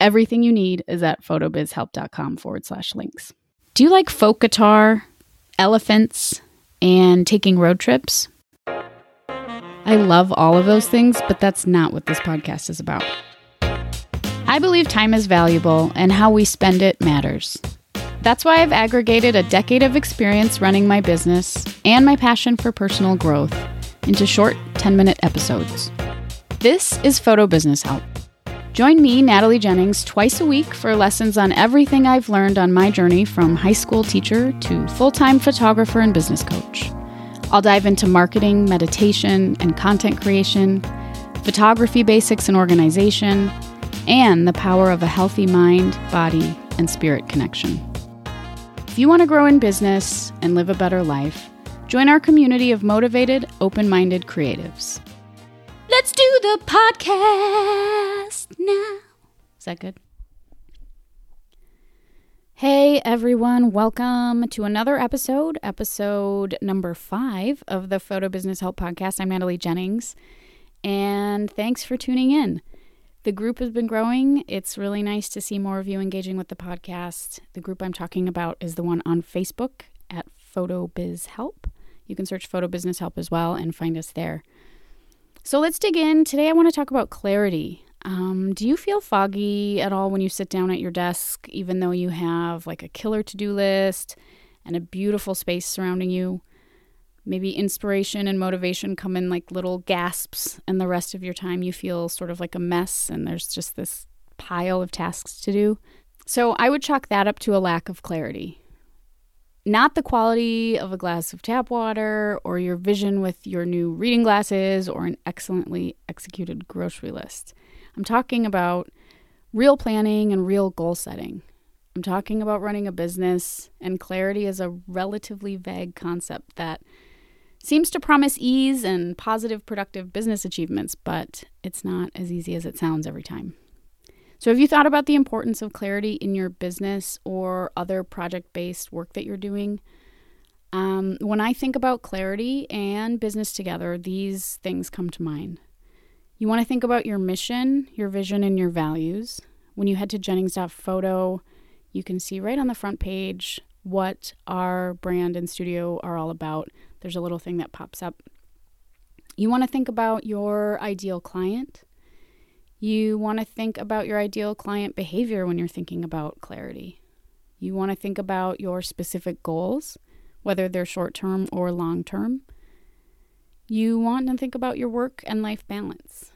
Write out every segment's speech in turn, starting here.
Everything you need is at photobizhelp.com forward slash links. Do you like folk guitar, elephants, and taking road trips? I love all of those things, but that's not what this podcast is about. I believe time is valuable and how we spend it matters. That's why I've aggregated a decade of experience running my business and my passion for personal growth into short 10 minute episodes. This is Photo Business Help Join me, Natalie Jennings, twice a week for lessons on everything I've learned on my journey from high school teacher to full time photographer and business coach. I'll dive into marketing, meditation, and content creation, photography basics and organization, and the power of a healthy mind, body, and spirit connection. If you want to grow in business and live a better life, join our community of motivated, open minded creatives. Let's do the podcast now. Is that good? Hey everyone, welcome to another episode, episode number five of the Photo Business Help Podcast. I'm Natalie Jennings, and thanks for tuning in. The group has been growing. It's really nice to see more of you engaging with the podcast. The group I'm talking about is the one on Facebook at Photo Biz Help. You can search Photo Business Help as well and find us there. So let's dig in. Today, I want to talk about clarity. Um, do you feel foggy at all when you sit down at your desk, even though you have like a killer to do list and a beautiful space surrounding you? Maybe inspiration and motivation come in like little gasps, and the rest of your time you feel sort of like a mess, and there's just this pile of tasks to do. So I would chalk that up to a lack of clarity not the quality of a glass of tap water or your vision with your new reading glasses or an excellently executed grocery list. I'm talking about real planning and real goal setting. I'm talking about running a business, and clarity is a relatively vague concept that seems to promise ease and positive, productive business achievements, but it's not as easy as it sounds every time. So, have you thought about the importance of clarity in your business or other project based work that you're doing? Um, when I think about clarity and business together, these things come to mind. You want to think about your mission, your vision, and your values. When you head to Jennings.photo, you can see right on the front page what our brand and studio are all about. There's a little thing that pops up. You want to think about your ideal client. You want to think about your ideal client behavior when you're thinking about clarity. You want to think about your specific goals, whether they're short term or long term. You want to think about your work and life balance.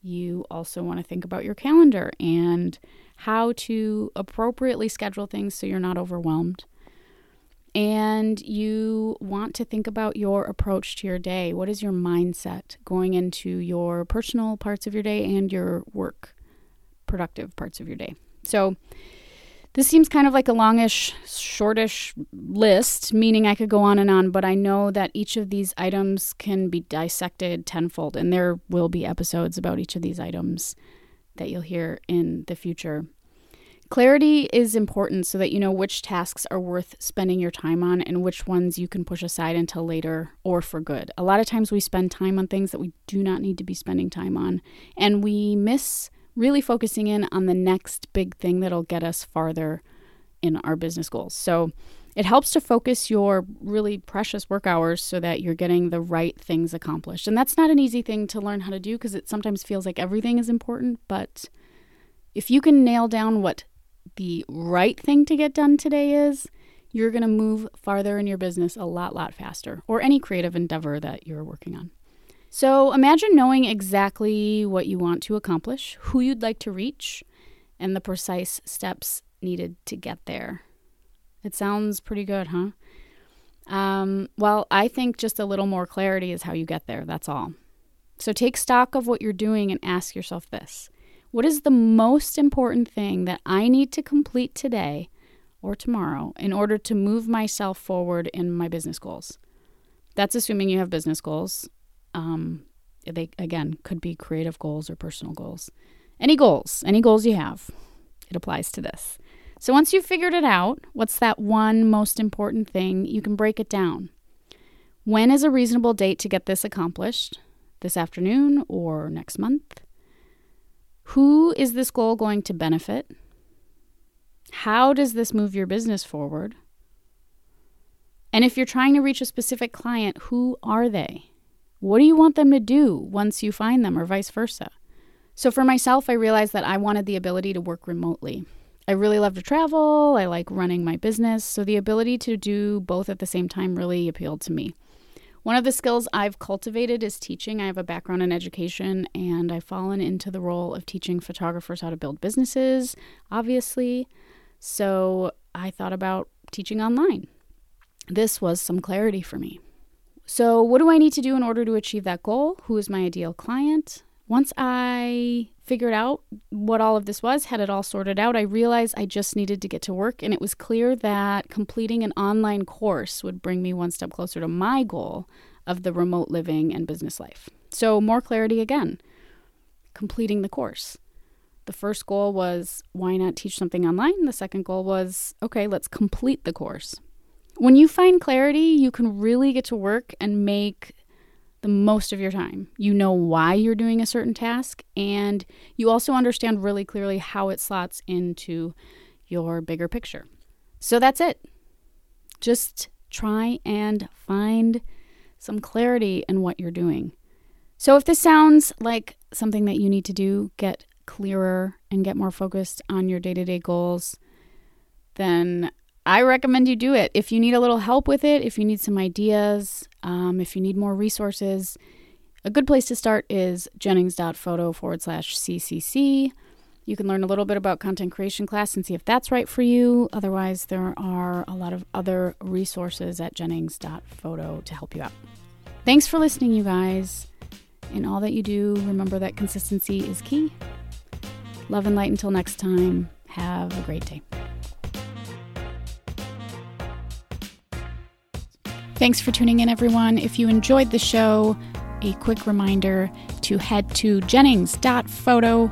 You also want to think about your calendar and how to appropriately schedule things so you're not overwhelmed and you want to think about your approach to your day. What is your mindset going into your personal parts of your day and your work productive parts of your day? So, this seems kind of like a longish, shortish list, meaning I could go on and on, but I know that each of these items can be dissected tenfold, and there will be episodes about each of these items that you'll hear in the future. Clarity is important so that you know which tasks are worth spending your time on and which ones you can push aside until later or for good. A lot of times we spend time on things that we do not need to be spending time on, and we miss really focusing in on the next big thing that'll get us farther in our business goals. So it helps to focus your really precious work hours so that you're getting the right things accomplished. And that's not an easy thing to learn how to do because it sometimes feels like everything is important, but if you can nail down what the right thing to get done today is, you're going to move farther in your business a lot, lot faster, or any creative endeavor that you're working on. So imagine knowing exactly what you want to accomplish, who you'd like to reach, and the precise steps needed to get there. It sounds pretty good, huh? Um, well, I think just a little more clarity is how you get there. That's all. So take stock of what you're doing and ask yourself this What is the most important thing that I need to complete today or tomorrow in order to move myself forward in my business goals? That's assuming you have business goals. Um, they, again, could be creative goals or personal goals. Any goals, any goals you have, it applies to this. So once you've figured it out, what's that one most important thing, you can break it down. When is a reasonable date to get this accomplished? This afternoon or next month? Who is this goal going to benefit? How does this move your business forward? And if you're trying to reach a specific client, who are they? What do you want them to do once you find them, or vice versa? So, for myself, I realized that I wanted the ability to work remotely. I really love to travel, I like running my business, so the ability to do both at the same time really appealed to me. One of the skills I've cultivated is teaching. I have a background in education and I've fallen into the role of teaching photographers how to build businesses, obviously. So I thought about teaching online. This was some clarity for me. So, what do I need to do in order to achieve that goal? Who is my ideal client? Once I figured out what all of this was, had it all sorted out, I realized I just needed to get to work. And it was clear that completing an online course would bring me one step closer to my goal of the remote living and business life. So, more clarity again, completing the course. The first goal was why not teach something online? The second goal was okay, let's complete the course. When you find clarity, you can really get to work and make the most of your time. You know why you're doing a certain task, and you also understand really clearly how it slots into your bigger picture. So that's it. Just try and find some clarity in what you're doing. So if this sounds like something that you need to do, get clearer and get more focused on your day to day goals, then I recommend you do it. If you need a little help with it, if you need some ideas, um, if you need more resources, a good place to start is jennings.photo forward slash CCC. You can learn a little bit about content creation class and see if that's right for you. Otherwise, there are a lot of other resources at jennings.photo to help you out. Thanks for listening, you guys. In all that you do, remember that consistency is key. Love and light until next time. Have a great day. Thanks for tuning in, everyone. If you enjoyed the show, a quick reminder to head to jennings.photo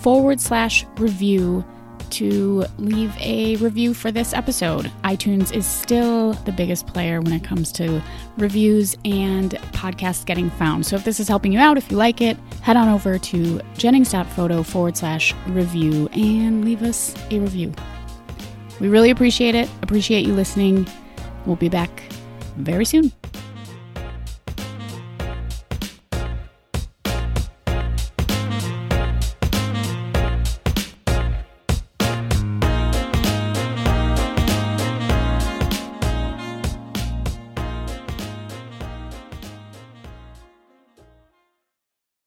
forward slash review to leave a review for this episode. iTunes is still the biggest player when it comes to reviews and podcasts getting found. So if this is helping you out, if you like it, head on over to jennings.photo forward slash review and leave us a review. We really appreciate it. Appreciate you listening. We'll be back very soon.